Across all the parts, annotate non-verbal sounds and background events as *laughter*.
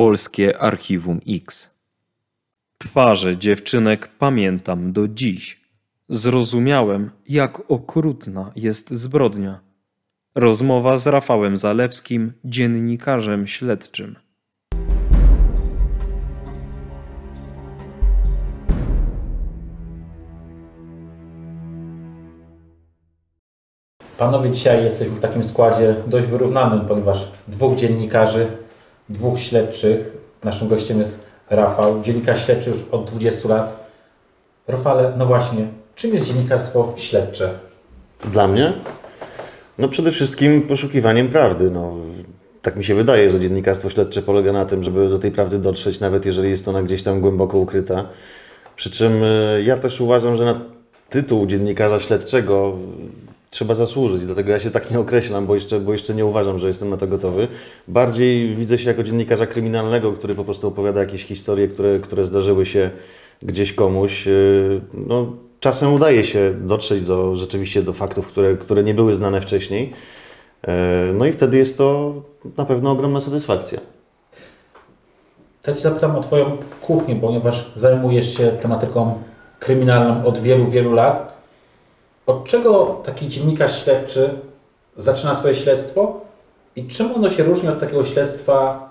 Polskie Archiwum X. Twarze dziewczynek pamiętam do dziś. Zrozumiałem, jak okrutna jest zbrodnia. Rozmowa z Rafałem Zalewskim, dziennikarzem śledczym. Panowie, dzisiaj jesteśmy w takim składzie dość wyrównanym, ponieważ dwóch dziennikarzy, dwóch śledczych. Naszym gościem jest Rafał, dziennikarz śledczy już od 20 lat. Rafale, no właśnie, czym jest dziennikarstwo śledcze? Dla mnie? No przede wszystkim poszukiwaniem prawdy. No, tak mi się wydaje, że dziennikarstwo śledcze polega na tym, żeby do tej prawdy dotrzeć, nawet jeżeli jest ona gdzieś tam głęboko ukryta. Przy czym y, ja też uważam, że na tytuł dziennikarza śledczego trzeba zasłużyć, dlatego ja się tak nie określam, bo jeszcze, bo jeszcze nie uważam, że jestem na to gotowy. Bardziej widzę się jako dziennikarza kryminalnego, który po prostu opowiada jakieś historie, które, które zdarzyły się gdzieś komuś. Y, No, czasem udaje się dotrzeć do, rzeczywiście do faktów, które, które nie były znane wcześniej. E, No i wtedy jest to na pewno ogromna satysfakcja. Ja Cię zapytam o Twoją kuchnię, ponieważ zajmujesz się tematyką kryminalną od wielu, wielu lat. Od czego taki dziennikarz śledczy zaczyna swoje śledztwo i czym ono się różni od takiego śledztwa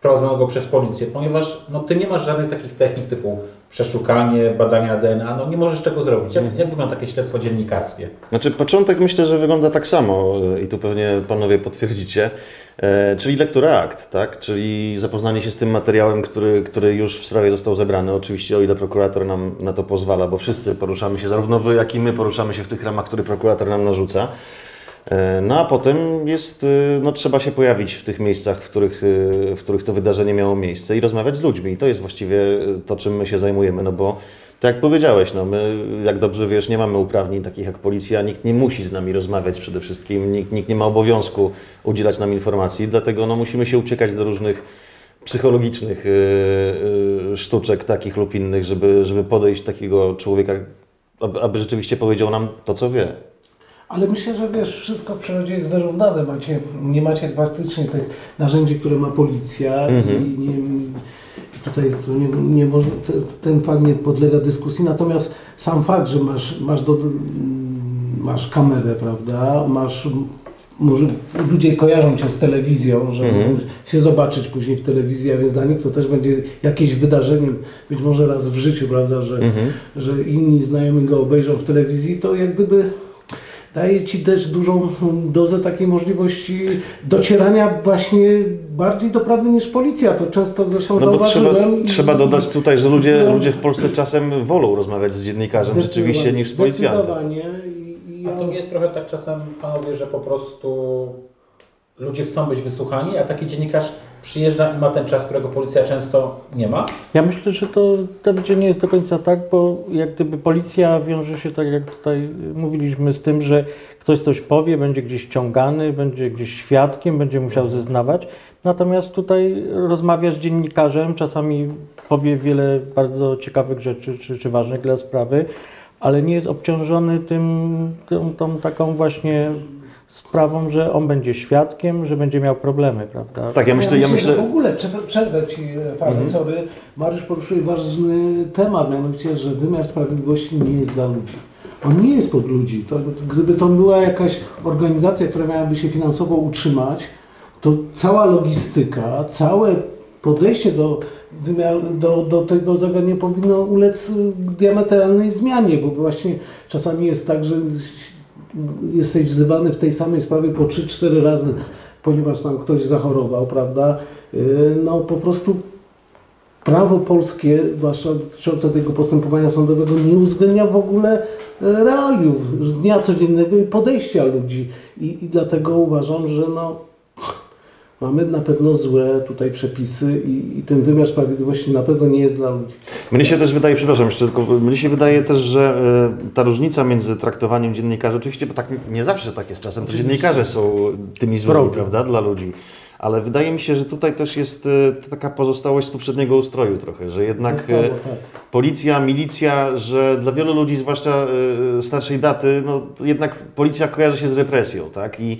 prowadzonego przez policję? Ponieważ no, Ty nie masz żadnych takich technik typu przeszukanie, badania DNA, no nie możesz tego zrobić. Jak, jak wygląda takie śledztwo dziennikarskie? Znaczy, początek myślę, że wygląda tak samo i tu pewnie panowie potwierdzicie, e, czyli lektura akt, tak? Czyli zapoznanie się z tym materiałem, który, który już w sprawie został zebrany. Oczywiście, o ile prokurator nam na to pozwala, bo wszyscy poruszamy się, zarówno wy, jak i my poruszamy się w tych ramach, które prokurator nam narzuca. E, No a potem jest, e, no, trzeba się pojawić w tych miejscach, w których, e, w których to wydarzenie miało miejsce i rozmawiać z ludźmi. I to jest właściwie to, czym my się zajmujemy, no bo tak jak powiedziałeś, no my, jak dobrze wiesz, nie mamy uprawnień takich jak policja, nikt nie musi z nami rozmawiać przede wszystkim, nikt, nikt nie ma obowiązku udzielać nam informacji, dlatego no, musimy się uciekać do różnych psychologicznych e, e, sztuczek takich lub innych, żeby, żeby podejść takiego człowieka, aby, aby rzeczywiście powiedział nam to, co wie. Ale myślę, że wiesz, wszystko w przyrodzie jest wyrównane. Macie, nie macie faktycznie tych narzędzi, które ma policja i nie, tutaj nie, nie można, ten fakt nie podlega dyskusji. Natomiast sam fakt, że masz, masz, do, masz kamerę, prawda, masz może ludzie kojarzą cię z telewizją, że mogą się zobaczyć później w telewizji, a więc dla nich to też będzie jakieś wydarzeniem, być może raz w życiu, prawda, że, że inni znajomi go obejrzą w telewizji, to jak gdyby daje Ci też dużą dozę takiej możliwości docierania właśnie bardziej do prawdy niż policja. To często zresztą No bo trzeba, zauważyłem. i- trzeba dodać tutaj, że ludzie, No. ludzie w Polsce czasem wolą rozmawiać z dziennikarzem rzeczywiście niż z policjantem. Zdecydowanie. I, i A to nie jest trochę tak czasem, panowie, że po prostu ludzie chcą być wysłuchani, a taki dziennikarz przyjeżdża i ma ten czas, którego policja często nie ma? Ja myślę, że to Dawidzie nie jest do końca tak, bo jak gdyby policja wiąże się, tak jak tutaj mówiliśmy, z tym, że ktoś coś powie, będzie gdzieś ściągany, będzie gdzieś świadkiem, będzie musiał zeznawać. Natomiast tutaj rozmawia z dziennikarzem, czasami powie wiele bardzo ciekawych rzeczy czy, czy ważnych dla sprawy, ale nie jest obciążony tym, tą, tą taką właśnie sprawą, że on będzie świadkiem, że będzie miał problemy, prawda? Tak, ja myślę, ja że myślę, w ogóle, przerwę- Ci, Fadę, sorry, Mariusz poruszył ważny temat, mianowicie, że wymiar sprawiedliwości nie jest dla ludzi. On nie jest pod ludzi. To, gdyby to była jakaś organizacja, która miałaby się finansowo utrzymać, to cała logistyka, całe podejście do, wymiaru, do, do tego zagadnienia powinno ulec diametralnej zmianie, bo właśnie czasami jest tak, że jesteś wzywany w tej samej sprawie po 3-4 razy, ponieważ tam ktoś zachorował, prawda? Y, No po prostu prawo polskie, zwłaszcza dotyczące tego postępowania sądowego, nie uwzględnia w ogóle e, realiów dnia codziennego i podejścia ludzi. I, i dlatego uważam, że no, mamy na pewno złe tutaj przepisy i, i ten wymiar sprawiedliwości na pewno nie jest dla ludzi. Mnie się też wydaje, przepraszam jeszcze tylko, mnie się wydaje też, że e, ta różnica między traktowaniem dziennikarzy, oczywiście, bo tak nie zawsze tak jest, czasem to dziennikarze są tymi złymi, prawda, dla ludzi. Ale wydaje mi się, że tutaj też jest e, taka pozostałość z poprzedniego ustroju trochę, że jednak Zostało, e, tak. policja, milicja, że dla wielu ludzi, zwłaszcza e, starszej daty, no to jednak policja kojarzy się z represją, tak? I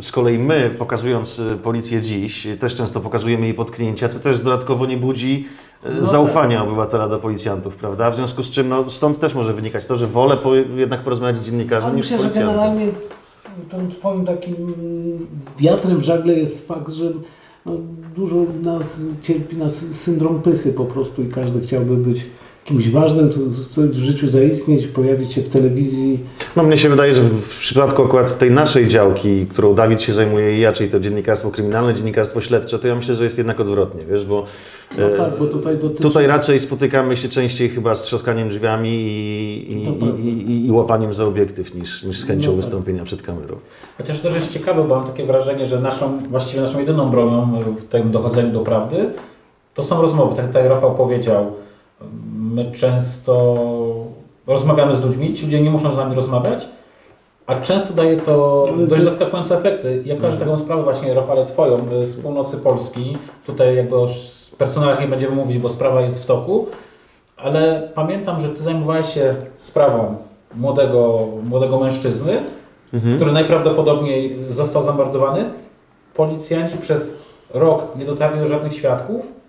z kolei my, pokazując e, policję dziś, też często pokazujemy jej podknięcia, co też dodatkowo nie budzi e, No zaufania tak. obywatela do policjantów, prawda? W związku z czym no, stąd też może wynikać to, że wolę po, jednak porozmawiać z dziennikarzem Ale niż myślę, że policjantem. generalnie tym twoim takim wiatrem w żagle jest fakt, że no, dużo nas cierpi na sy- syndrom pychy po prostu i każdy chciałby być kimś ważnym, tu- coś w życiu zaistnieć, pojawić się w telewizji. No mnie się wydaje, że w, przypadku akurat tej naszej działki, którą Dawid się zajmuje i ja, czyli to dziennikarstwo kryminalne, dziennikarstwo śledcze, to ja myślę, że jest jednak odwrotnie, wiesz, bo No e, tak, bo tutaj dotyczy... Tutaj raczej spotykamy się częściej chyba z trzaskaniem drzwiami i, i, To prawda. i, i, i łapaniem za obiektyw niż, niż z chęcią No tak. wystąpienia przed kamerą. Chociaż też jest ciekawe, bo mam takie wrażenie, że naszą, właściwie naszą jedyną bronią w tym dochodzeniu do prawdy to są rozmowy. Tak jak tutaj Rafał powiedział, my często rozmawiamy z ludźmi, ci ludzie nie muszą z nami rozmawiać, a często daje to dość zaskakujące efekty. Ja taką sprawę właśnie, Rafale, Twoją y, z północy Polski. Tutaj jakby o personalach nie będziemy mówić, bo sprawa jest w toku, ale pamiętam, że Ty zajmowałeś się sprawą młodego, młodego mężczyzny, który najprawdopodobniej został zamordowany. Policjanci przez rok nie dotarli do żadnych świadków.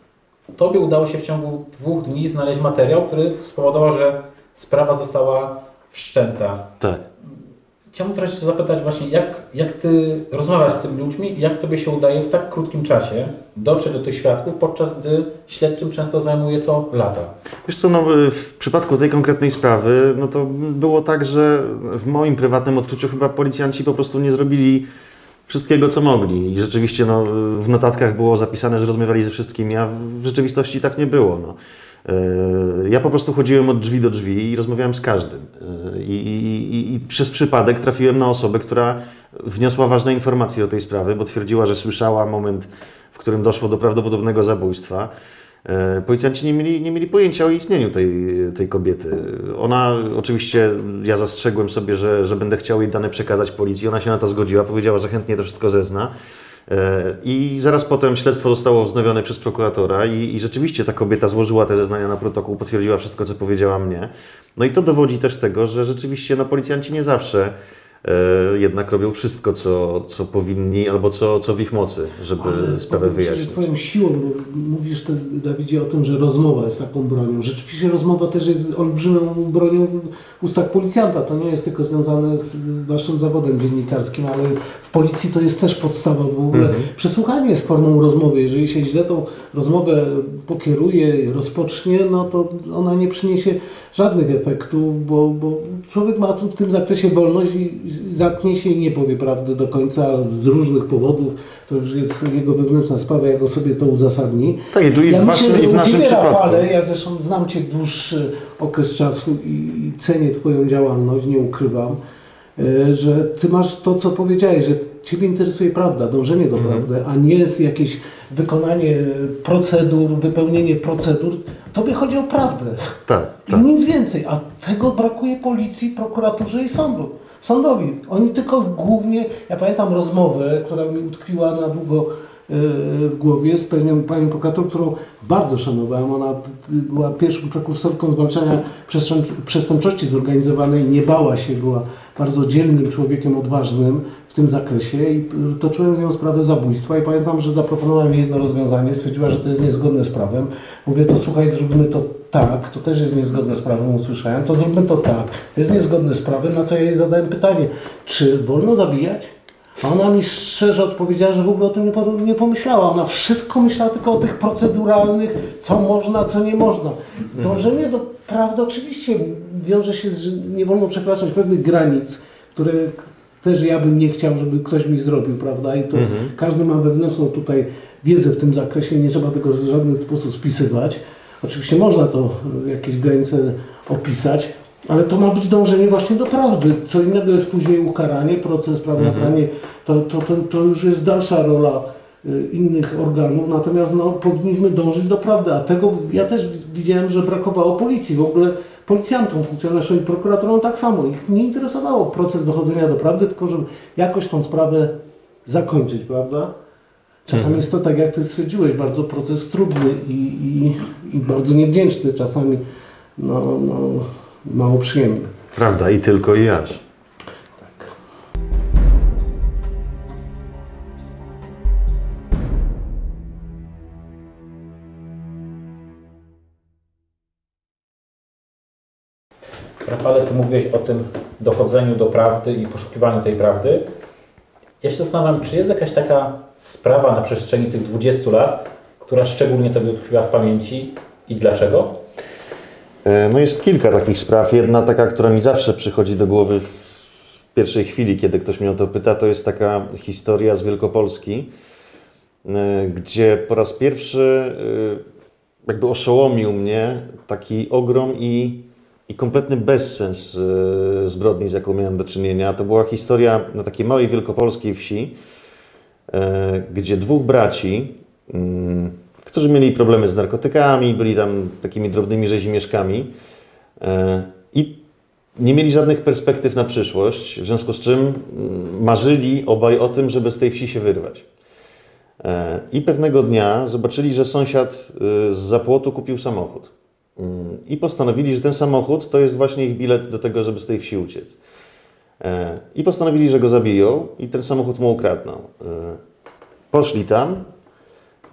Tobie udało się w ciągu dwóch dni znaleźć materiał, który spowodował, że sprawa została wszczęta. Tak. Chciałbym teraz Cię zapytać właśnie, jak, jak Ty rozmawiasz z tymi ludźmi, jak Tobie się udaje w tak krótkim czasie dotrzeć do tych świadków, podczas gdy śledczym często zajmuje to lata. Wiesz co, no, w przypadku tej konkretnej sprawy, no to było tak, że w moim prywatnym odczuciu chyba policjanci po prostu nie zrobili wszystkiego, co mogli. I rzeczywiście no, w notatkach było zapisane, że rozmawiali ze wszystkimi, a w rzeczywistości tak nie było. No. E, Ja po prostu chodziłem od drzwi do drzwi i rozmawiałem z każdym. E, I, i, i- przez przypadek trafiłem na osobę, która wniosła ważne informacje o tej sprawie, bo twierdziła, że słyszała moment, w którym doszło do prawdopodobnego zabójstwa. E, Policjanci nie mieli, nie mieli pojęcia o istnieniu tej, tej kobiety. Ona, oczywiście, ja zastrzegłem sobie, że, że będę chciał jej dane przekazać policji. Ona się na to zgodziła, powiedziała, że chętnie to wszystko zezna. E, I zaraz potem śledztwo zostało wznowione przez prokuratora i, i rzeczywiście ta kobieta złożyła te zeznania na protokół, potwierdziła wszystko, co powiedziała mnie. No i to dowodzi też tego, że rzeczywiście no, policjanci nie zawsze jednak robią wszystko, co, co powinni albo co, co w ich mocy, żeby Ale sprawę że wyjaśnić. Twoją siłą, bo mówisz ty, Dawidzie o tym, że rozmowa jest taką bronią. Rzeczywiście rozmowa też jest olbrzymią bronią w ustach policjanta. To nie jest tylko związane z, z waszym zawodem dziennikarskim, ale policji to jest też podstawa w ogóle. Mhm. Przesłuchanie jest formą rozmowy. Jeżeli się źle tą rozmowę pokieruje, rozpocznie, no to ona nie przyniesie żadnych efektów, bo, bo człowiek ma w tym zakresie wolność i zatknie się i nie powie prawdy do końca z różnych powodów. To już jest jego wewnętrzna sprawa, jak on sobie to uzasadni. Tak, i tu i w waszym, i w naszym Ciebie, przypadku. Rafale, ja zresztą znam Cię dłuższy okres czasu i, i cenię Twoją działalność, nie ukrywam, że Ty masz to, co powiedziałeś, że Ciebie interesuje prawda, dążenie do Mhm. prawdy, a nie jest jakieś wykonanie procedur, wypełnienie procedur. Tobie chodzi o prawdę. Tak, I tak. nic więcej. A tego brakuje policji, prokuraturze i sądu. Sądowi. Oni tylko głównie, ja pamiętam rozmowę, która mi utkwiła na długo e, w głowie z panią, panią prokurator, którą bardzo szanowałem. Ona była pierwszą prekursorką zwalczania przestęp- przestępczości zorganizowanej, nie bała się, była bardzo dzielnym człowiekiem, odważnym w tym zakresie i toczyłem z nią sprawę zabójstwa i pamiętam, że zaproponowałem jej jedno rozwiązanie, stwierdziła, że to jest niezgodne z prawem. Mówię, to słuchaj, zróbmy to tak, to też jest niezgodne z prawem, usłyszałem, to zróbmy to tak, to jest niezgodne z prawem, na co ja jej zadałem pytanie, czy wolno zabijać? A ona mi szczerze odpowiedziała, że w ogóle o tym nie, po- nie pomyślała. Ona wszystko myślała tylko o tych proceduralnych, co można, co nie można. Dążenie do prawdy oczywiście wiąże się z, że nie wolno przekraczać pewnych granic, które też ja bym nie chciał, żeby ktoś mi zrobił, prawda? I to każdy ma wewnętrzną tutaj wiedzę w tym zakresie, nie trzeba tego w żaden sposób spisywać. Oczywiście można to y, jakieś granice opisać, ale to ma być dążenie właśnie do prawdy. Co innego jest później ukaranie, proces, prawda, karanie, to, to, to, to już jest dalsza rola y, innych organów, natomiast no, powinniśmy dążyć do prawdy, a tego ja też widziałem, że brakowało policji, w ogóle policjantom, funkcjonariuszom i prokuratorom tak samo. Ich nie interesowało proces dochodzenia do prawdy, tylko żeby jakoś tą sprawę zakończyć, prawda? Czasami jest to tak, jak Ty stwierdziłeś, bardzo proces trudny i, i, i bardzo niewdzięczny, czasami no, no, mało przyjemny. Prawda, i tylko i aż. Ty mówiłeś o tym dochodzeniu do prawdy i poszukiwaniu tej prawdy. Ja się zastanawiam, czy jest jakaś taka sprawa na przestrzeni tych 20 lat, która szczególnie Tobie utkwiła w pamięci i dlaczego? E, No jest kilka takich spraw. Jedna taka, która mi zawsze przychodzi do głowy w pierwszej chwili, kiedy ktoś mnie o to pyta, to jest taka historia z Wielkopolski, e, gdzie po raz pierwszy e, jakby oszołomił mnie taki ogrom i, i kompletny bezsens e, zbrodni, z jaką miałem do czynienia. To była historia na takiej małej wielkopolskiej wsi, e, gdzie dwóch braci, mm, którzy mieli problemy z narkotykami, byli tam takimi drobnymi rzezimieszkami e, i nie mieli żadnych perspektyw na przyszłość, w związku z czym mm, marzyli obaj o tym, żeby z tej wsi się wyrwać. I pewnego dnia zobaczyli, że sąsiad z zapłotu kupił samochód. Mm, I postanowili, że ten samochód to jest właśnie ich bilet do tego, żeby z tej wsi uciec. E, I postanowili, że go zabiją i ten samochód mu ukradną. E, Poszli tam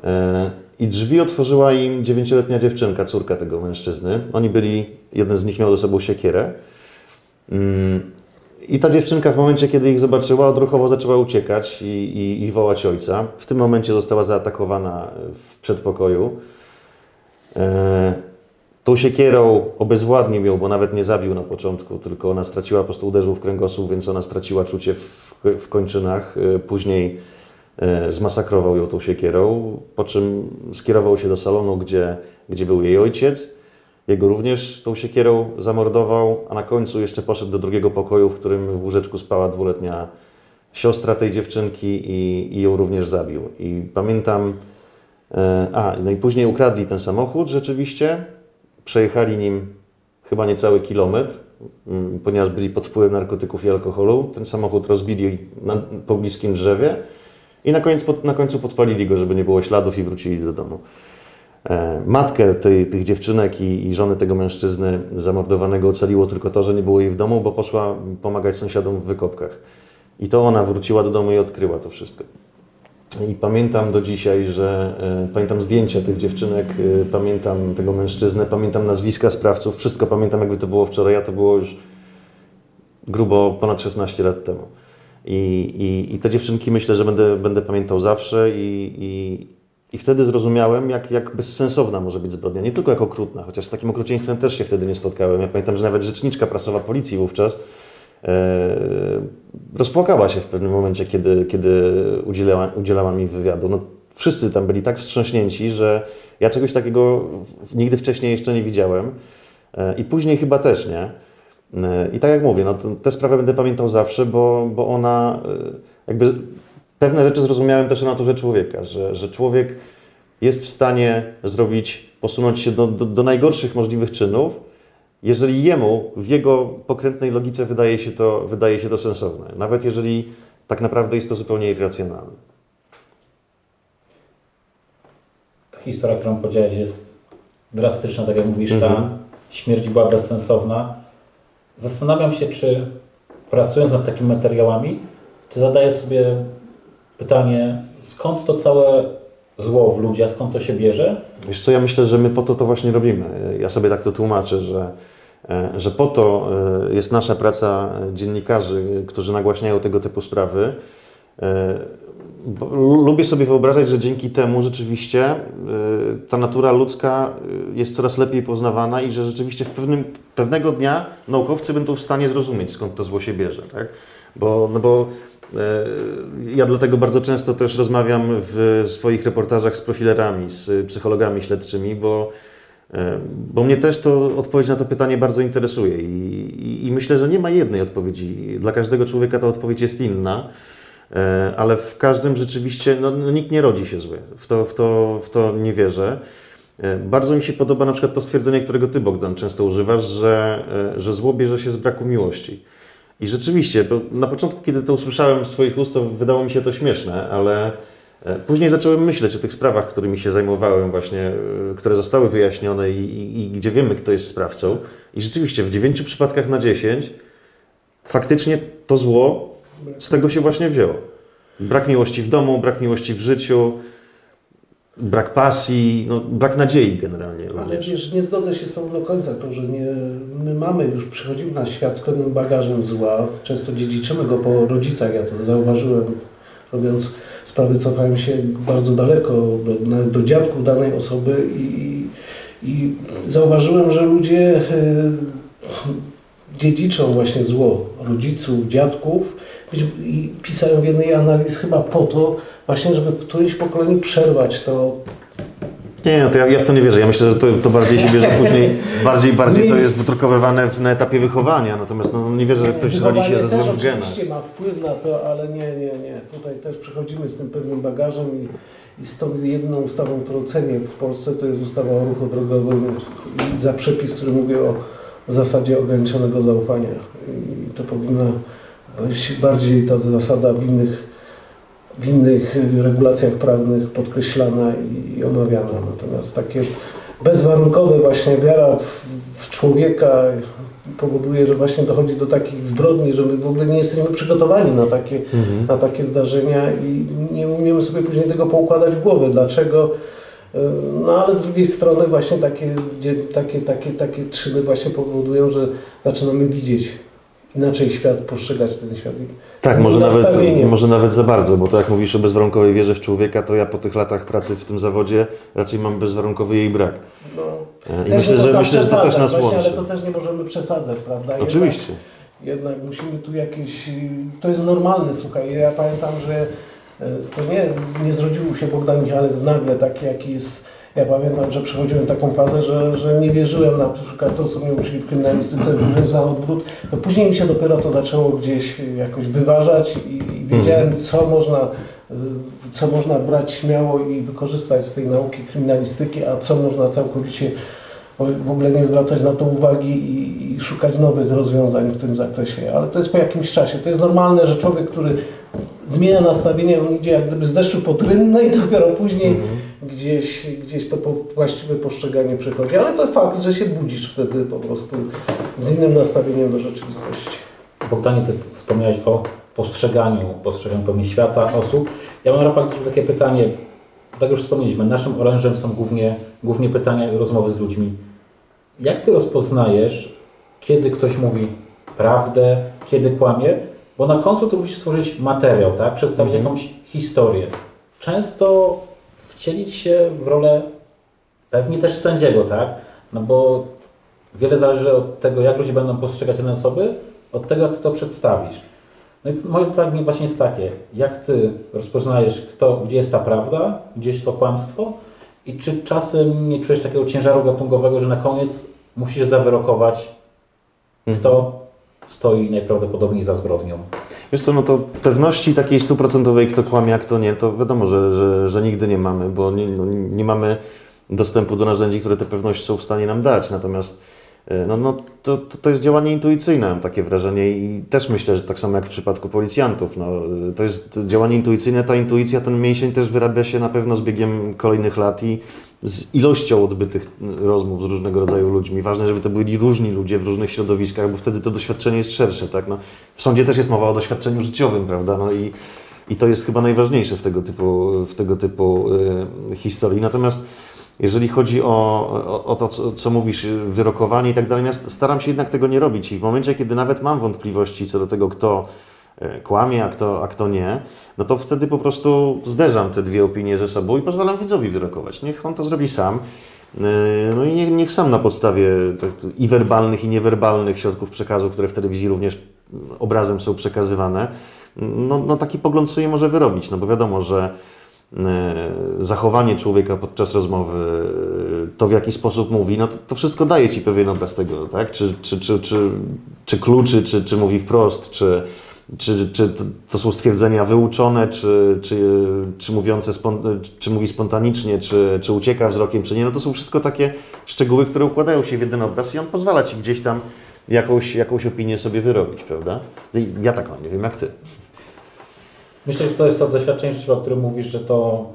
e, i drzwi otworzyła im dziewięcioletnia dziewczynka, córka tego mężczyzny. Oni byli, jeden z nich miał ze sobą siekierę. Mm, I ta dziewczynka w momencie, kiedy ich zobaczyła, odruchowo zaczęła uciekać i, i, i wołać ojca. W tym momencie została zaatakowana w przedpokoju. Tą siekierą obezwładnił ją, bo nawet nie zabił na początku, tylko ona straciła, po prostu uderzył w kręgosłup, więc ona straciła czucie w, w kończynach. E, Później e, zmasakrował ją tą siekierą, po czym skierował się do salonu, gdzie, gdzie był jej ojciec. Jego również tą siekierą zamordował, a na końcu jeszcze poszedł do drugiego pokoju, w którym w łóżeczku spała dwuletnia siostra tej dziewczynki i, i ją również zabił. I pamiętam, e, a no i później ukradli ten samochód rzeczywiście, przejechali nim chyba niecały kilometr, mm, ponieważ byli pod wpływem narkotyków i alkoholu. Ten samochód rozbili na pobliskim drzewie i na, koniec, na końcu podpalili go, żeby nie było śladów i wrócili do domu. E, Matkę tej, tych dziewczynek i, i żony tego mężczyzny zamordowanego ocaliło tylko to, że nie było jej w domu, bo poszła pomagać sąsiadom w wykopkach. I to ona wróciła do domu i odkryła to wszystko. I pamiętam do dzisiaj, że e, pamiętam zdjęcia tych dziewczynek, e, pamiętam tego mężczyznę, pamiętam nazwiska sprawców, wszystko pamiętam jakby to było wczoraj, a to było już grubo ponad 16 lat temu. I, i, i te dziewczynki myślę, że będę, będę pamiętał zawsze i, i, i wtedy zrozumiałem, jak, jak bezsensowna może być zbrodnia. Nie tylko jak okrutna, chociaż z takim okrucieństwem też się wtedy nie spotkałem. Ja pamiętam, że nawet rzeczniczka prasowa policji wówczas rozpłakała się w pewnym momencie, kiedy, kiedy udzielała, udzielała mi wywiadu. No, wszyscy tam byli tak wstrząśnięci, że ja czegoś takiego nigdy wcześniej jeszcze nie widziałem. E, I później chyba też nie. E, I tak jak mówię, no, tę sprawę będę pamiętał zawsze, bo, bo ona e, jakby pewne rzeczy zrozumiałem też o naturze człowieka, że, że człowiek jest w stanie zrobić, posunąć się do, do, do najgorszych możliwych czynów, jeżeli jemu w jego pokrętnej logice wydaje się, to, wydaje się to sensowne, nawet jeżeli tak naprawdę jest to zupełnie irracjonalne. Ta historia, którą powiedziałeś jest drastyczna, tak jak mówisz, ta Mhm. śmierć była bezsensowna. Zastanawiam się, czy pracując nad takimi materiałami, ty zadajesz sobie pytanie, skąd to całe zło w ludziach, skąd to się bierze? Wiesz co, ja myślę, że my po to to właśnie robimy. Ja sobie tak to tłumaczę, że, e, że po to e, jest nasza praca dziennikarzy, którzy nagłaśniają tego typu sprawy. E, Lubię sobie wyobrażać, że dzięki temu rzeczywiście ta natura ludzka jest coraz lepiej poznawana i że rzeczywiście w pewnym, pewnego dnia naukowcy będą w stanie zrozumieć, skąd to zło się bierze. Tak? Bo, no bo ja dlatego bardzo często też rozmawiam w swoich reportażach z profilerami, z psychologami śledczymi, bo, e, bo mnie też to odpowiedź na to pytanie bardzo interesuje i, i, i myślę, że nie ma jednej odpowiedzi. Dla każdego człowieka ta odpowiedź jest inna. E, ale w każdym rzeczywiście no, no, nikt nie rodzi się zły. W to, w, to, w to nie wierzę. E, Bardzo mi się podoba na przykład to stwierdzenie, którego Ty, Bogdan, często używasz, że, że zło bierze się z braku miłości. I rzeczywiście, bo na początku, kiedy to usłyszałem z Twoich ust, to wydało mi się to śmieszne, ale e, później zacząłem myśleć o tych sprawach, którymi się zajmowałem właśnie, e, które zostały wyjaśnione i, i, i gdzie wiemy, kto jest sprawcą. I rzeczywiście w dziewięciu przypadkach na dziesięć faktycznie to zło z tego się właśnie wzięło. Brak miłości w domu, brak miłości w życiu. Brak pasji, no, brak nadziei generalnie Ale również. wiesz, nie zgodzę się z Tobą do końca, to, że nie, my mamy, już przychodzimy na świat z pewnym bagażem zła, często dziedziczymy go po rodzicach, ja to zauważyłem, robiąc sprawy, cofałem się bardzo daleko do, do dziadków danej osoby i, i zauważyłem, że ludzie y, dziedziczą właśnie zło rodziców, dziadków i pisają w jednej analiz chyba po to, właśnie, żeby w którymś pokoleniu przerwać to Nie, no to ja, ja w to nie wierzę. Ja myślę, że to, to bardziej się bierze później, *laughs* bardziej, bardziej to jest wytrukowywane w, na etapie wychowania. Natomiast no, nie wierzę, że ktoś rodzi się ze złym genach. oczywiście ma wpływ na to, ale nie, nie, nie. Tutaj też przechodzimy z tym pewnym bagażem i, i stąd jedyną ustawą, którą cenię w Polsce, to jest ustawa o ruchu drogowym i za przepis, który mówi o zasadzie ograniczonego zaufania. I to powinna być bardziej ta zasada w innych w innych regulacjach prawnych podkreślana i, omawiana. Natomiast takie bezwarunkowe właśnie wiara w, w człowieka powoduje, że właśnie dochodzi do takich zbrodni, że my w ogóle nie jesteśmy przygotowani na takie, Mhm. na takie zdarzenia i nie umiemy sobie później tego poukładać w głowie. Dlaczego? Y, No ale z drugiej strony właśnie takie, takie, takie, takie czyny właśnie powodują, że zaczynamy widzieć inaczej świat, postrzegać ten świat. Tak, może nawet, może nawet za bardzo, bo to jak mówisz o bezwarunkowej wierze w człowieka, to ja po tych latach pracy w tym zawodzie raczej mam bezwarunkowy jej brak. No, E, I myślę, że, myślę, że to też nas właśnie, łączy. Ale to też nie możemy przesadzać, prawda? Jednak- Oczywiście. Jednak musimy tu jakieś. To jest normalne, słuchaj. Ja pamiętam, że y, to nie, nie zrodził się Bogdan Michałec nagle taki, jaki jest. Ja pamiętam, że przechodziłem taką fazę, że, że nie wierzyłem na przykład to, co mnie uczyli w kryminalistyce, za odwrót. No później mi się dopiero to zaczęło gdzieś jakoś wyważać i, i wiedziałem, co można, y, co można brać śmiało i wykorzystać z tej nauki kryminalistyki, a co można całkowicie w ogóle nie zwracać na to uwagi i, i szukać nowych rozwiązań w tym zakresie. Ale to jest po jakimś czasie. To jest normalne, że człowiek, który zmienia nastawienie, on idzie jak gdyby z deszczu pod rynne i dopiero później gdzieś, gdzieś to po, właściwe postrzeganie przychodzi. Ale to fakt, że się budzisz wtedy po prostu z innym nastawieniem do rzeczywistości. Bogdanie, Ty wspomniałeś o postrzeganiu, postrzeganiu pewnie świata, osób. Ja mam, Rafał, takie pytanie. Tak już wspomnieliśmy, naszym orężem są głównie, głównie pytania i rozmowy z ludźmi. Jak Ty rozpoznajesz, kiedy ktoś mówi prawdę, kiedy kłamie? Bo na końcu Ty musisz stworzyć materiał, tak? Przedstawić jakąś historię. Często wcielić się w rolę pewnie też sędziego, tak? No bo wiele zależy od tego, jak ludzie będą postrzegać dane osoby, od tego, jak ty to przedstawisz. No i moje pytanie właśnie jest takie, jak ty rozpoznajesz, kto, gdzie jest ta prawda, gdzie jest to kłamstwo i czy czasem nie czujesz takiego ciężaru gatunkowego, że na koniec musisz zawyrokować, kto stoi najprawdopodobniej za zbrodnią. Wiesz co, no to pewności takiej stuprocentowej, kto kłamie, a kto nie, to wiadomo, że, że, że nigdy nie mamy, bo nie, no, nie mamy dostępu do narzędzi, które tę pewność są w stanie nam dać. Natomiast e, no, no, to, to, jest działanie intuicyjne, mam takie wrażenie i też myślę, że tak samo jak w przypadku policjantów. No, e, to jest działanie intuicyjne, ta intuicja, ten mięsień też wyrabia się na pewno z biegiem kolejnych lat i z ilością odbytych rozmów z różnego rodzaju ludźmi. Ważne, żeby to byli różni ludzie w różnych środowiskach, bo wtedy to doświadczenie jest szersze. Tak? No, w sądzie też jest mowa o doświadczeniu życiowym, prawda? No i, i to jest chyba najważniejsze w tego typu, w tego typu y, historii. Natomiast jeżeli chodzi o, o, o to, co, co mówisz, wyrokowanie i tak dalej, ja staram się jednak tego nie robić. I w momencie, kiedy nawet mam wątpliwości co do tego, kto kłamie, a kto, a kto nie, no to wtedy po prostu zderzam te dwie opinie ze sobą i pozwalam widzowi wyrokować. Niech on to zrobi sam. Y, No i niech, niech sam na podstawie tak, i werbalnych, i niewerbalnych środków przekazu, które w telewizji również obrazem są przekazywane, no, no taki pogląd sobie może wyrobić, no bo wiadomo, że e, zachowanie człowieka podczas rozmowy, e, to w jaki sposób mówi, no to, to wszystko daje Ci pewien obraz tego, tak? Czy, czy, czy, czy, czy kluczy, czy, czy mówi wprost, czy, czy, czy to, są stwierdzenia wyuczone, czy, czy, czy, mówiące czy mówi spontanicznie, czy, czy ucieka wzrokiem, czy nie. No to są wszystko takie szczegóły, które układają się w jeden obraz i on pozwala Ci gdzieś tam jakąś, jakąś opinię sobie wyrobić, prawda? Ja tak mam, nie wiem jak Ty. Myślę, że to jest to doświadczenie o którym mówisz, że to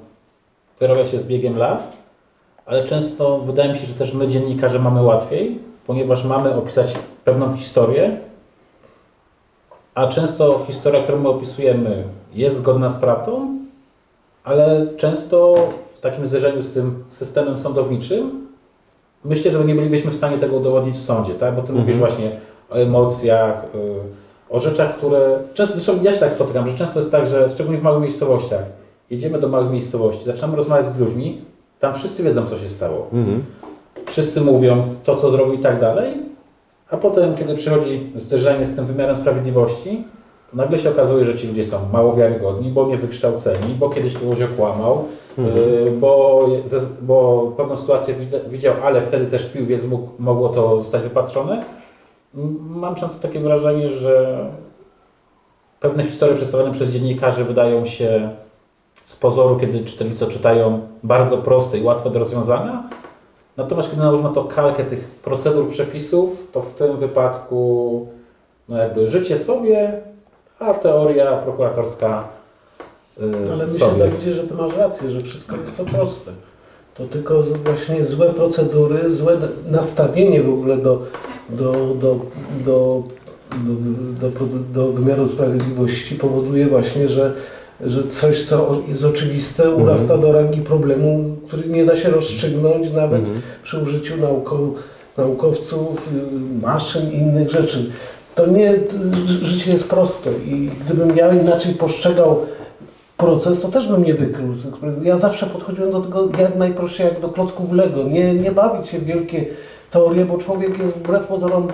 wyrabia się z biegiem lat, ale często wydaje mi się, że też my dziennikarze mamy łatwiej, ponieważ mamy opisać pewną historię, a często historia, którą my opisujemy jest zgodna z prawdą, ale często w takim zderzeniu z tym systemem sądowniczym, myślę, że nie bylibyśmy w stanie tego udowodnić w sądzie, tak? Bo ty mówisz właśnie o emocjach, y, o rzeczach, które... Często, zresztą ja się tak spotykam, że często jest tak, że szczególnie w małych miejscowościach, jedziemy do małych miejscowości, zaczynamy rozmawiać z ludźmi, tam wszyscy wiedzą, co się stało. Mhm. Wszyscy mówią to, co zrobił i tak dalej, a potem, kiedy przychodzi zderzenie z tym wymiarem sprawiedliwości, to nagle się okazuje, że ci ludzie są mało wiarygodni, bo niewykształceni, bo kiedyś kogoś okłamał, y, bo, bo pewną sytuację widział, ale wtedy też pił, więc mógł, mogło to zostać wypatrzone. Mam często takie wrażenie, że pewne historie przedstawione przez dziennikarzy wydają się z pozoru, kiedy czytelnicy czytają, bardzo proste i łatwe do rozwiązania, Natomiast kiedy nałożymy to kalkę tych procedur, przepisów, to w tym wypadku no jakby życie sobie, a teoria prokuratorska yy, Ale myślę, sobie. Dawidzie, że ty masz rację, że wszystko jest to proste. To tylko właśnie złe procedury, złe nastawienie w ogóle do, do, do, do, do, do, do wymiaru sprawiedliwości powoduje właśnie, że, że coś, co jest oczywiste, urasta do rangi problemu, który nie da się rozstrzygnąć nawet przy użyciu nauko, naukowców, y, maszyn i innych rzeczy. To nie, życie jest proste i gdybym ja inaczej postrzegał proces, to też bym nie wykrył. Ja zawsze podchodziłem do tego jak najprościej, jak do klocków Lego. Nie, nie bawić się w wielkie teorie, bo człowiek jest wbrew pozorom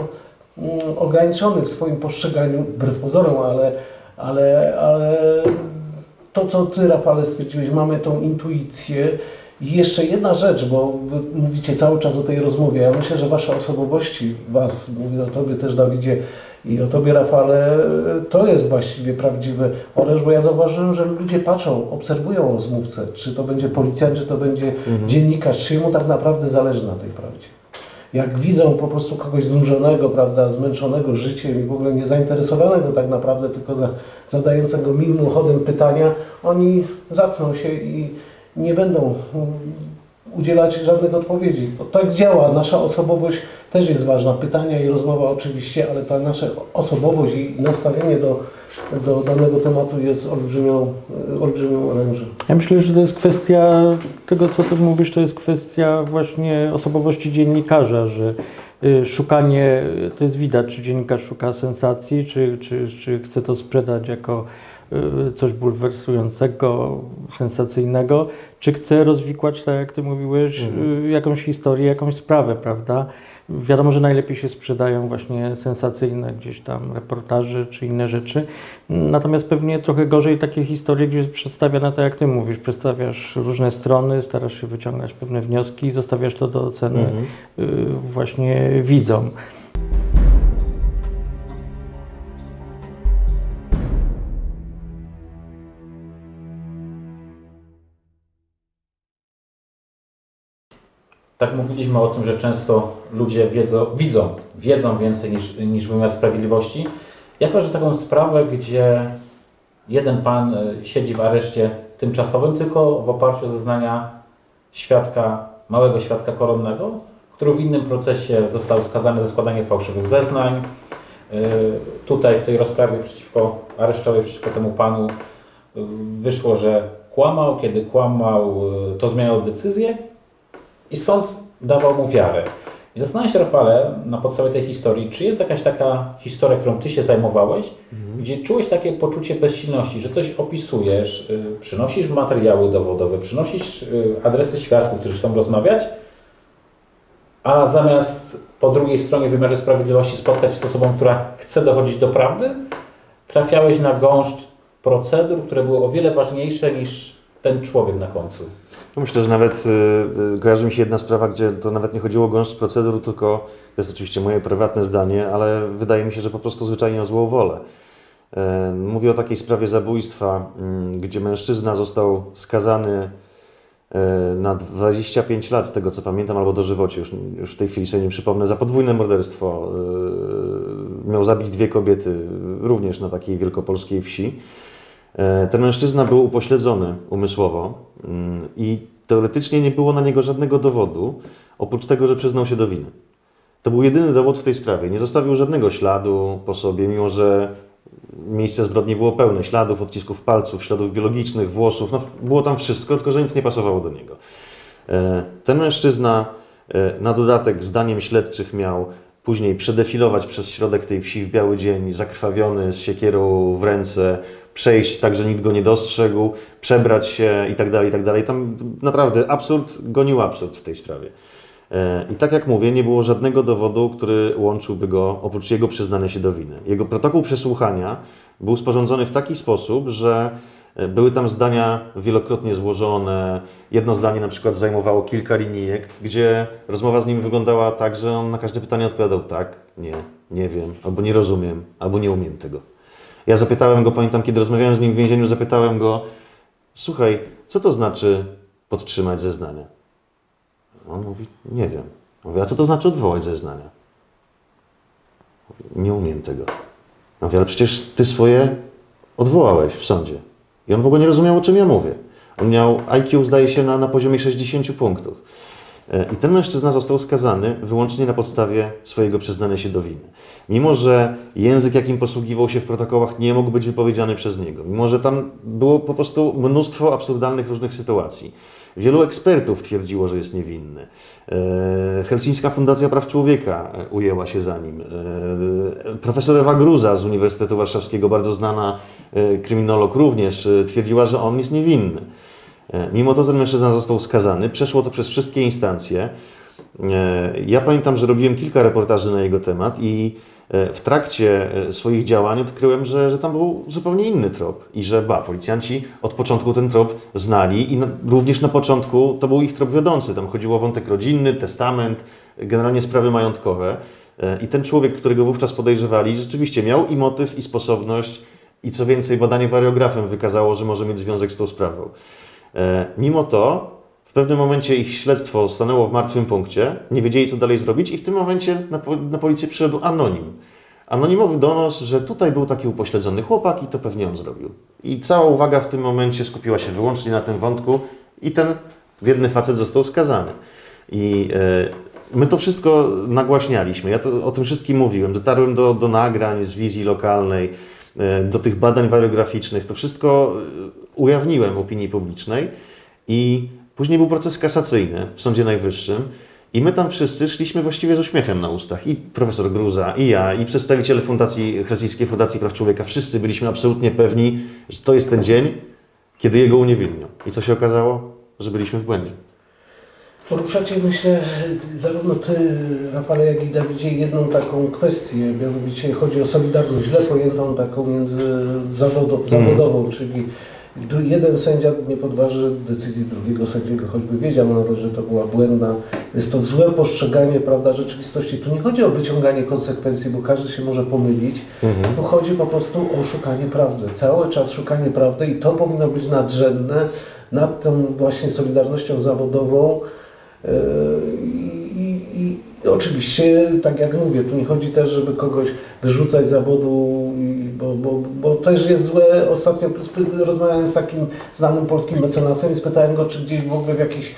mm, ograniczony w swoim postrzeganiu, wbrew pozorom, ale, ale, ale to, co Ty, Rafale, stwierdziłeś, mamy tą intuicję. I jeszcze jedna rzecz, bo Wy mówicie cały czas o tej rozmowie. Ja myślę, że Wasze osobowości, Was, mówię o Tobie też, Dawidzie, i o Tobie, Rafale, to jest właściwie prawdziwy oręż, bo ja zauważyłem, że ludzie patrzą, obserwują rozmówcę, czy to będzie policjant, czy to będzie dziennikarz, czy jemu tak naprawdę zależy na tej prawdzie. Jak widzą po prostu kogoś znużonego, prawda, zmęczonego życiem i w ogóle niezainteresowanego tak naprawdę, tylko za, zadającego mimochodem pytania, oni zatkną się i nie będą mm, udzielać żadnych odpowiedzi. Bo tak działa, nasza osobowość też jest ważna. Pytania i rozmowa oczywiście, ale ta nasza osobowość i nastawienie do, do danego tematu jest olbrzymią, olbrzymią orężem. Ja myślę, że to jest kwestia tego, co ty mówisz, to jest kwestia właśnie osobowości dziennikarza, że y, szukanie, to jest widać, czy dziennikarz szuka sensacji, czy, czy, czy chce to sprzedać jako y, coś bulwersującego, sensacyjnego, czy chce rozwikłać, tak jak ty mówiłeś, y, jakąś historię, jakąś sprawę, prawda? Wiadomo, że najlepiej się sprzedają właśnie sensacyjne gdzieś tam reportaże czy inne rzeczy. Natomiast pewnie trochę gorzej takie historie, gdzie przedstawiane tak jak ty mówisz, przedstawiasz różne strony, starasz się wyciągać pewne wnioski i zostawiasz to do oceny y, właśnie widzom. Tak mówiliśmy o tym, że często ludzie wiedzą, widzą, wiedzą więcej niż, niż wymiar sprawiedliwości. Ja kojarzę taką sprawę, gdzie jeden pan y, siedzi w areszcie tymczasowym tylko w oparciu o zeznania świadka, małego świadka koronnego, który w innym procesie został skazany za składanie fałszywych zeznań. Y, Tutaj w tej rozprawie przeciwko aresztowej, przeciwko temu panu y, wyszło, że kłamał, kiedy kłamał, to zmieniał decyzję i sąd dawał mu wiarę. I zastanawiam się, Rafale, na podstawie tej historii, czy jest jakaś taka historia, którą Ty się zajmowałeś, gdzie czułeś takie poczucie bezsilności, że coś opisujesz, y, przynosisz materiały dowodowe, przynosisz y, adresy świadków, którzy chcą rozmawiać, a zamiast po drugiej stronie w wymiarze sprawiedliwości spotkać się z osobą, która chce dochodzić do prawdy, trafiałeś na gąszcz procedur, które były o wiele ważniejsze niż ten człowiek na końcu. No myślę, że nawet y, y, kojarzy mi się jedna sprawa, gdzie to nawet nie chodziło o gąszcz procedur, tylko to jest oczywiście moje prywatne zdanie, ale wydaje mi się, że po prostu zwyczajnie o złą wolę. E, Mówię o takiej sprawie zabójstwa, mm, gdzie mężczyzna został skazany e, na 25 lat, z tego co pamiętam, albo dożywocie, już, już w tej chwili sobie nie przypomnę, za podwójne morderstwo. E, Miał zabić dwie kobiety, również na takiej wielkopolskiej wsi. E, Ten mężczyzna był upośledzony umysłowo mm, i teoretycznie nie było na niego żadnego dowodu, oprócz tego, że przyznał się do winy. To był jedyny dowód w tej sprawie. Nie zostawił żadnego śladu po sobie, mimo że Miejsce zbrodni było pełne śladów, odcisków palców, śladów biologicznych, włosów. No, było tam wszystko, tylko że nic nie pasowało do niego. E, ten mężczyzna e, na dodatek, zdaniem śledczych, miał później przedefilować przez środek tej wsi w biały dzień, zakrwawiony, z siekierą w ręce, przejść tak, że nikt go nie dostrzegł, przebrać się i tak dalej, i tak dalej. Tam naprawdę absurd gonił absurd w tej sprawie. E, I tak jak mówię, nie było żadnego dowodu, który łączyłby go oprócz jego przyznania się do winy. Jego protokół przesłuchania był sporządzony w taki sposób, że e, były tam zdania wielokrotnie złożone. Jedno zdanie na przykład zajmowało kilka linijek, gdzie rozmowa z nim wyglądała tak, że on na każde pytanie odpowiadał tak, nie, nie wiem, albo nie rozumiem, albo nie umiem tego. Ja zapytałem go, pamiętam, kiedy rozmawiałem z nim w więzieniu, zapytałem go, słuchaj, co to znaczy podtrzymać zeznania? On mówi, nie wiem. Mówię, a co to znaczy odwołać zeznania? Mówi, nie umiem tego. Mówię, ale przecież ty swoje odwołałeś w sądzie. I on w ogóle nie rozumiał, o czym ja mówię. On miał IQ, zdaje się, na, na poziomie 60 punktów. E, I ten mężczyzna został skazany wyłącznie na podstawie swojego przyznania się do winy. Mimo, że język, jakim posługiwał się w protokołach, nie mógł być wypowiedziany przez niego. Mimo, że tam było po prostu mnóstwo absurdalnych różnych sytuacji. Wielu ekspertów twierdziło, że jest niewinny. E, Helsińska Fundacja Praw Człowieka e, ujęła się za nim. Profesor Ewa Gruza z Uniwersytetu Warszawskiego, bardzo znana kryminolog, również twierdziła, że on jest niewinny. Mimo to ten mężczyzna został skazany. Przeszło to przez wszystkie instancje. Ja pamiętam, że robiłem kilka reportaży na jego temat i w trakcie swoich działań odkryłem, że, że tam był zupełnie inny trop i że ba, policjanci od początku ten trop znali i na, również na początku to był ich trop wiodący. Tam chodziło o wątek rodzinny, testament, generalnie sprawy majątkowe. I ten człowiek, którego wówczas podejrzewali, rzeczywiście miał i motyw, i sposobność, i co więcej, badanie wariografem wykazało, że może mieć związek z tą sprawą. Mimo to w pewnym momencie ich śledztwo stanęło w martwym punkcie, nie wiedzieli co dalej zrobić i w tym momencie na, na policję przyszedł anonim. Anonimowy donos, że tutaj był taki upośledzony chłopak i to pewnie on zrobił. I cała uwaga w tym momencie skupiła się wyłącznie na tym wątku i ten biedny facet został skazany. I e, my to wszystko nagłaśnialiśmy. Ja to, o tym wszystkim mówiłem. Dotarłem do, do nagrań z wizji lokalnej, e, do tych badań wariograficznych. To wszystko ujawniłem opinii publicznej i Później był proces kasacyjny w Sądzie Najwyższym i my tam wszyscy szliśmy właściwie z uśmiechem na ustach. I profesor Gruza, i ja, i przedstawiciele Fundacji Helsińskiej Fundacji Praw Człowieka. Wszyscy byliśmy absolutnie pewni, że to jest ten dzień, kiedy jego uniewinnią. I co się okazało? Że byliśmy w błędzie. Poruszacie, myślę, zarówno Ty, Rafale, jak i Dawidzie, jedną taką kwestię, mianowicie chodzi o solidarność, źle pojętą taką między zawodową, czyli jeden sędzia nie podważy decyzji drugiego sędziego, choćby wiedział nawet, że to była błędna. Jest to złe postrzeganie prawda, rzeczywistości. Tu nie chodzi o wyciąganie konsekwencji, bo każdy się może pomylić. Mhm. Tu chodzi po prostu o szukanie prawdy. Cały czas szukanie prawdy i to powinno być nadrzędne nad tą właśnie solidarnością zawodową. Yy, I, i, i oczywiście, tak jak mówię, tu nie chodzi też, żeby kogoś wyrzucać z zawodu, bo, bo, bo też jest złe. Ostatnio rozmawiałem z takim znanym polskim mecenasem i spytałem go, czy gdzieś w ogóle w jakiejś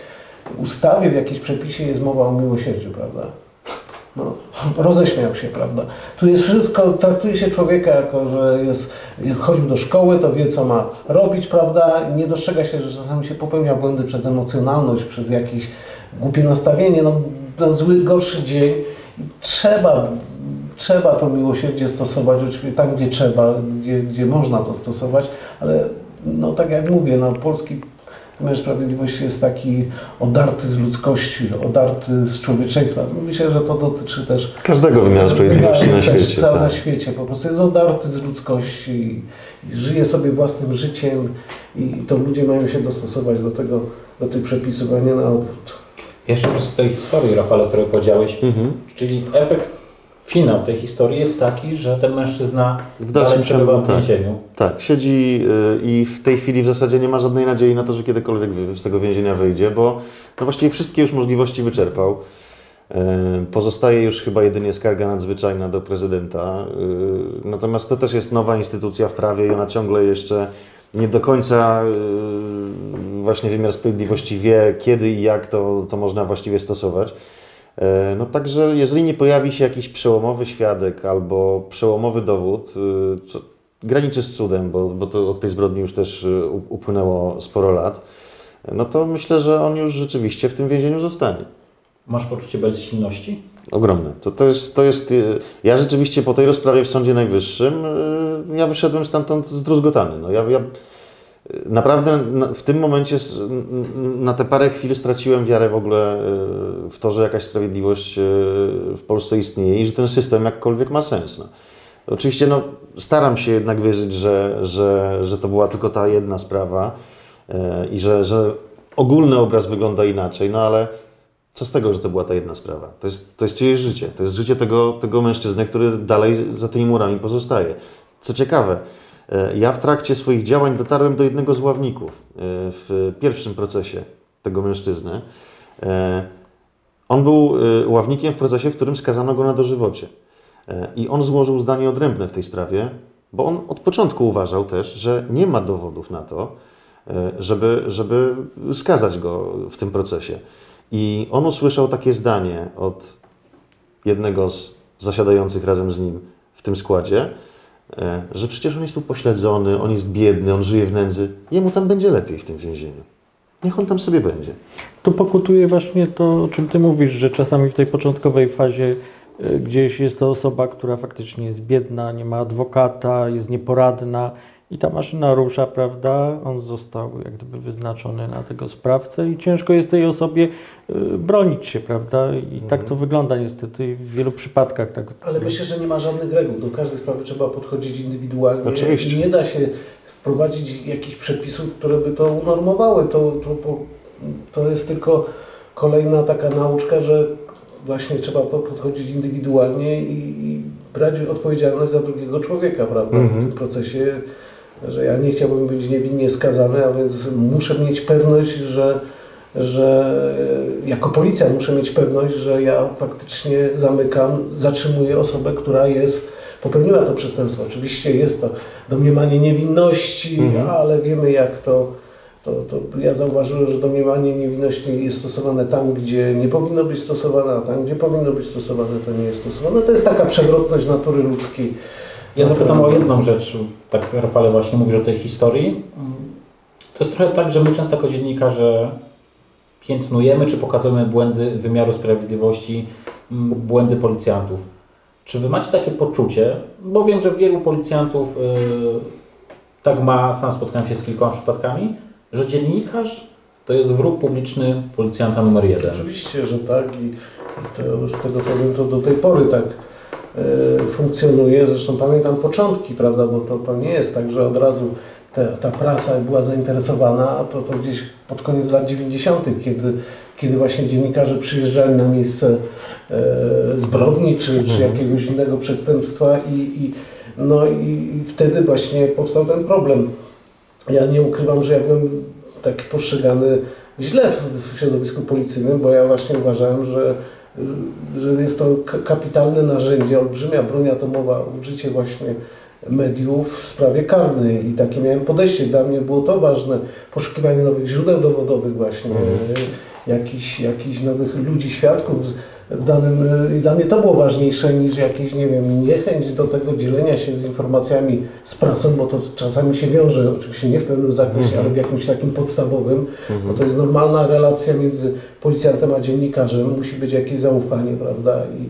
ustawie, w jakimś przepisie jest mowa o miłosierdziu, prawda? No, *laughs* roześmiał się, prawda? Tu jest wszystko, traktuje się człowieka jako, że jest, chodził do szkoły, to wie, co ma robić, prawda? Nie dostrzega się, że czasami się popełnia błędy przez emocjonalność, przez jakieś głupie nastawienie, no, no zły, gorszy dzień. Trzeba trzeba to miłosierdzie stosować, oczywiście tam, gdzie trzeba, gdzie, gdzie można to stosować, ale no tak jak mówię, no, polski wymiar sprawiedliwości jest taki odarty z ludzkości, odarty z człowieczeństwa. Myślę, że to dotyczy też... Każdego wymiaru sprawiedliwości na świecie. Tak. Na świecie, po prostu jest odarty z ludzkości i, żyje sobie własnym życiem i to ludzie mają się dostosować do tego, do tych przepisów, a nie na odwrót. Jeszcze po prostu tej historii, Rafale, której powiedziałeś, mhm. czyli efekt finał tej historii jest taki, że ten mężczyzna w dalej przebywa w więzieniu. Tak, tak, siedzi y, i w tej chwili w zasadzie nie ma żadnej nadziei na to, że kiedykolwiek z tego więzienia wyjdzie, bo no właściwie wszystkie już możliwości wyczerpał. Y, pozostaje już chyba jedynie skarga nadzwyczajna do prezydenta. Y, natomiast to też jest nowa instytucja w prawie i ona ciągle jeszcze nie do końca właśnie wymiar sprawiedliwości wie, kiedy i jak to, to można właściwie stosować. E, no także jeżeli nie pojawi się jakiś przełomowy świadek albo przełomowy dowód, y, co graniczy z cudem, bo, bo to od tej zbrodni już też y, upłynęło sporo lat, no to myślę, że on już rzeczywiście w tym więzieniu zostanie. Masz poczucie bezsilności? Ogromne. To, to, jest, to jest. y, Ja rzeczywiście po tej rozprawie w Sądzie Najwyższym, y, ja wyszedłem stamtąd zdruzgotany. No, ja, ja y, naprawdę na- w tym momencie na te parę chwil straciłem wiarę w ogóle w to, że jakaś sprawiedliwość w Polsce istnieje i że ten system jakkolwiek ma sens. No. Oczywiście no, staram się jednak wierzyć, że, że, że to była tylko ta jedna sprawa i że, że ogólny obraz wygląda inaczej, no ale co z tego, że to była ta jedna sprawa? To jest, to jest życie. To jest życie tego, tego mężczyzny, który dalej za tymi murami pozostaje. Co ciekawe, e, ja w trakcie swoich działań dotarłem do jednego z ławników e, w pierwszym procesie tego mężczyzny. E, On był ławnikiem w procesie, w którym skazano go na dożywocie. I on złożył zdanie odrębne w tej sprawie, bo on od początku uważał też, że nie ma dowodów na to, żeby, żeby skazać go w tym procesie. I on usłyszał takie zdanie od jednego z zasiadających razem z nim w tym składzie, e, że przecież on jest tu pośledzony, on jest biedny, on żyje w nędzy. Jemu tam będzie lepiej w tym więzieniu. Niech on tam sobie będzie. Tu pokutuje właśnie to, o czym ty mówisz, że czasami w tej początkowej fazie y, gdzieś jest to osoba, która faktycznie jest biedna, nie ma adwokata, jest nieporadna i ta maszyna rusza, prawda? On został jak gdyby wyznaczony na tego sprawcę i ciężko jest tej osobie y, bronić się, prawda? I tak to wygląda niestety w wielu przypadkach. Tak. Ale myślę, że nie ma żadnych reguł. Do każdej sprawy trzeba podchodzić indywidualnie. Oczywiście. I nie da się wprowadzić jakichś przepisów, które by to unormowały. To, to, to jest tylko kolejna taka nauczka, że właśnie trzeba po- podchodzić indywidualnie i, i brać odpowiedzialność za drugiego człowieka, prawda? W tym procesie, że ja nie chciałbym być niewinnie skazany, a więc muszę mieć pewność, że że jako policjant muszę mieć pewność, że ja faktycznie zamykam, zatrzymuję osobę, która jest, popełniła to przestępstwo. Oczywiście jest to domniemanie niewinności, ale wiemy jak to, to, to ja zauważyłem, że domniemanie niewinności jest stosowane tam, gdzie nie powinno być stosowane, a tam, gdzie powinno być stosowane, to nie jest stosowane. To jest taka przewrotność natury ludzkiej. Ja zapytam o jedną rzecz, tak Rafale właśnie mówisz o tej historii. To jest trochę tak, że my często jako dziennikarze piętnujemy czy pokazujemy błędy wymiaru sprawiedliwości, błędy policjantów. Czy wy macie takie poczucie, bo wiem, że wielu policjantów y, tak ma, sam spotkałem się z kilkoma przypadkami, że dziennikarz to jest wróg publiczny policjanta numer jeden. Oczywiście, że tak i, to, z tego co wiem, to do tej pory tak funkcjonuje. Zresztą pamiętam początki, prawda, bo to, to nie jest tak, że od razu te, ta prasa była zainteresowana, a to, to gdzieś pod koniec lat 90., kiedy, kiedy właśnie dziennikarze przyjeżdżali na miejsce e, zbrodni czy, czy jakiegoś innego przestępstwa i, i, no i, i wtedy właśnie powstał ten problem. Ja nie ukrywam, że ja byłem taki postrzegany źle w, w środowisku policyjnym, bo ja właśnie uważałem, że, że jest to kapitalne narzędzie, olbrzymia broń atomowa, użycie właśnie mediów w sprawie karnej. I takie miałem podejście. Dla mnie było to ważne, poszukiwanie nowych źródeł dowodowych właśnie, e, jakichś, jakichś nowych ludzi, świadków danym, e, i dla mnie to było ważniejsze niż jakieś, nie wiem, niechęć do tego dzielenia się z informacjami z prasą, bo to czasami się wiąże, oczywiście nie w pewnym zakresie, ale w jakimś takim podstawowym, bo to jest normalna relacja między policjantem a dziennikarzem, musi być jakieś zaufanie, prawda, i,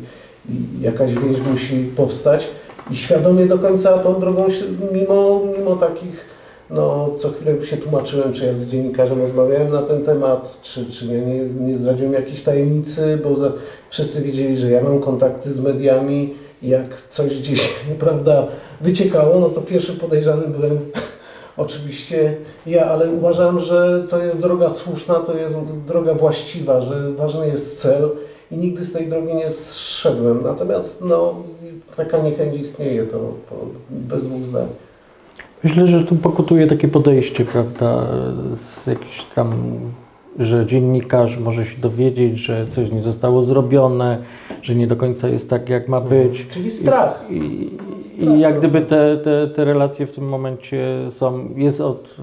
i jakaś więź musi powstać. I świadomie do końca tą drogą, mimo, mimo takich no, co chwilę się tłumaczyłem, czy ja z dziennikarzem rozmawiałem na ten temat, czy, czy ja nie, nie zdradziłem jakiejś tajemnicy, bo za, wszyscy wiedzieli, że ja mam kontakty z mediami i jak coś gdzieś, *laughs* prawda, wyciekało, no to pierwszy podejrzany byłem *laughs* oczywiście ja, ale uważam, że to jest droga słuszna, to jest droga właściwa, że ważny jest cel i nigdy z tej drogi nie zszedłem. Natomiast no, taka niechęć istnieje, to, to bez dwóch zdań. Myślę, że tu pokutuje takie podejście, prawda, z jakichś tam że dziennikarz może się dowiedzieć, że coś nie zostało zrobione, że nie do końca jest tak, jak ma być. Czyli strach. I, i jak gdyby te, te, te relacje w tym momencie są, jest od,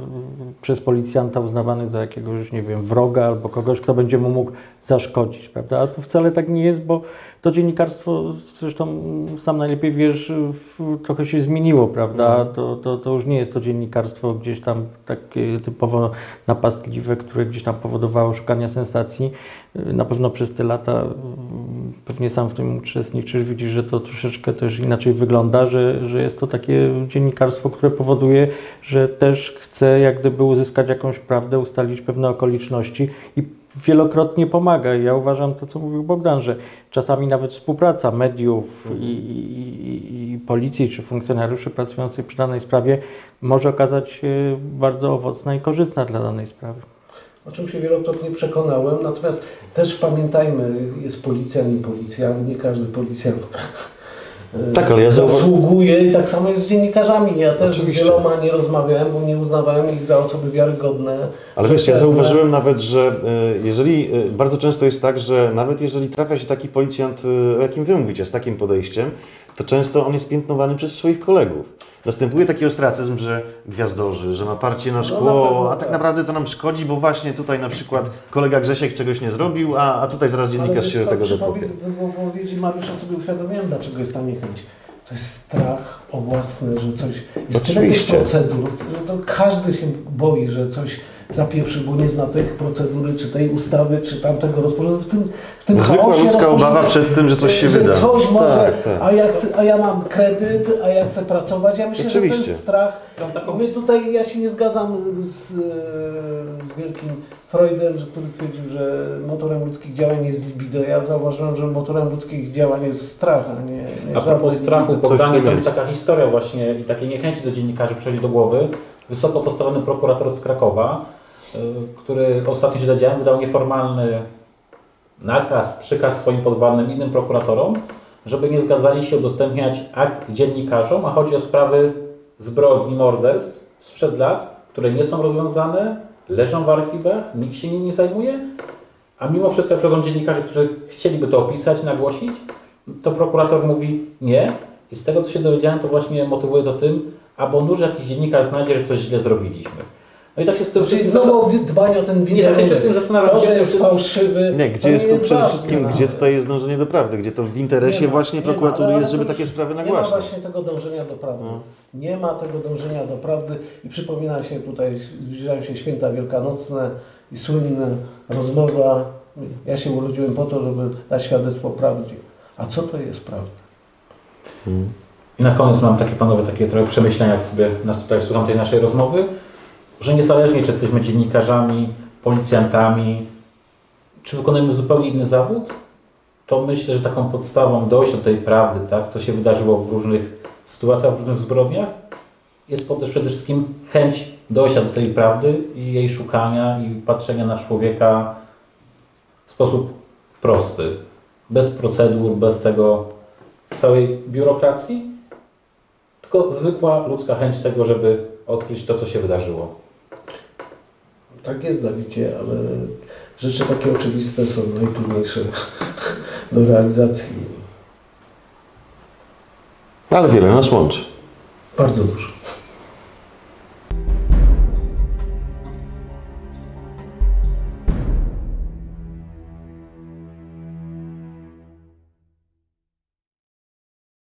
przez policjanta uznawany za jakiegoś, nie wiem, wroga albo kogoś, kto będzie mu mógł zaszkodzić, prawda? A tu wcale tak nie jest, bo to dziennikarstwo, zresztą sam najlepiej wiesz, trochę się zmieniło, prawda? To, to, to już nie jest to dziennikarstwo gdzieś tam takie typowo napastliwe, które gdzieś tam powodowało szukania sensacji. Na pewno przez te lata mm, pewnie sam w tym uczestniczysz, widzisz, że to troszeczkę też inaczej wygląda, że, że jest to takie dziennikarstwo, które powoduje, że też chce jak gdyby uzyskać jakąś prawdę, ustalić pewne okoliczności i wielokrotnie pomaga. Ja uważam to, co mówił Bogdan, że czasami nawet współpraca mediów i, i, i, i policji czy funkcjonariuszy pracujących przy danej sprawie może okazać się bardzo owocna i korzystna dla danej sprawy. O czym się wielokrotnie przekonałem. Natomiast też pamiętajmy, jest policjant i policjant, nie każdy policjant Tak, ale ja zasługuje i tak samo jest z dziennikarzami. Ja też Oczywiście. z wieloma nie rozmawiałem, bo nie uznawałem ich za osoby wiarygodne. Ale wiesz, ja rzetelne. zauważyłem nawet, że y, jeżeli, y, bardzo często jest tak, że nawet jeżeli trafia się taki policjant, o jakim wy mówicie, z takim podejściem, to często on jest piętnowany przez swoich kolegów. Następuje taki ostracyzm, że gwiazdorzy, że ma parcie na na szkło, pewno a tak tak. naprawdę to nam szkodzi, bo właśnie tutaj na przykład kolega Grzesiek czegoś nie zrobił, a, a tutaj zaraz dziennikarz się do tego przy dokopie. wypowiedzi Mariusza sobie uświadomiłem, dlaczego jest ta niechęć. To jest strach o własne, że coś... Jest tyle tych Oczywiście. procedur, że to każdy się boi, że coś zapieprzy, bo nie zna tych procedury, czy tej ustawy, czy tamtego rozporządzenia. W tym, w tym Zwykła ludzka obawa przed tym, że coś się że wyda. coś może, Tak, tak. A, ja chcę, a ja mam kredyt, a ja chcę pracować. Ja myślę, że Oczywiście. ten strach... My tutaj, ja się nie zgadzam z, e, z wielkim Freudem, że- który twierdził, że motorem ludzkich działań jest libido. Ja zauważyłem, że motorem ludzkich działań jest strach, a nie, nie A propos strachu, Bogdanie, to jest. taka historia właśnie i takiej niechęci do dziennikarzy przychodzi do głowy. Wysoko postawiony prokurator z Krakowa, który ostatnio się dowiedziałem, wydał nieformalny nakaz, przykaz swoim podwładnym innym prokuratorom, żeby nie zgadzali się udostępniać akt dziennikarzom, a chodzi o sprawy zbrodni, morderstw sprzed lat, które nie są rozwiązane, leżą w archiwach, nikt się nimi nie zajmuje, a mimo wszystko przychodzą dziennikarze, którzy chcieliby to opisać, nagłosić, to prokurator mówi nie. I z tego, co się dowiedziałem, to właśnie motywuje to tym, albo nuż jakiś dziennikarz znajdzie, że coś źle zrobiliśmy. No i tak się z tym Czyli wszystkim znowu dbanie o ten Nie, tak wizerunek. się z tym zastanawiam, To, gdzie że to jest jest- fałszywy, Nie, to gdzie jest tu przede ważne. wszystkim, gdzie tutaj jest dążenie do prawdy, gdzie to w interesie ma, właśnie prokuratury jest, żeby to takie sprawy Nie ma nagłaśniać. właśnie tego dążenia do prawdy. No. Nie ma tego dążenia do prawdy i przypomina się tutaj, zbliżają się święta wielkanocne i słynna rozmowa. Ja się urodziłem po to, żeby dać świadectwo prawdzie. A co to jest prawda? I na koniec mam takie, panowie, takie trochę przemyślenia, jak sobie nas tutaj słucham tej naszej rozmowy, że niezależnie, czy jesteśmy dziennikarzami, policjantami, czy wykonujemy zupełnie inny zawód, to myślę, że taką podstawą dojścia do tej prawdy, tak, co się wydarzyło w różnych sytuacjach, w różnych zbrodniach, jest też przede wszystkim chęć dojścia do tej prawdy i jej szukania i patrzenia na człowieka w sposób prosty, bez procedur, bez tego całej biurokracji, tylko zwykła ludzka chęć tego, żeby odkryć to, co się wydarzyło. Tak jest, Dawidzie, ale rzeczy takie oczywiste są najtrudniejsze *laughs* do realizacji. Ale wiele nas łączy. Bardzo dużo.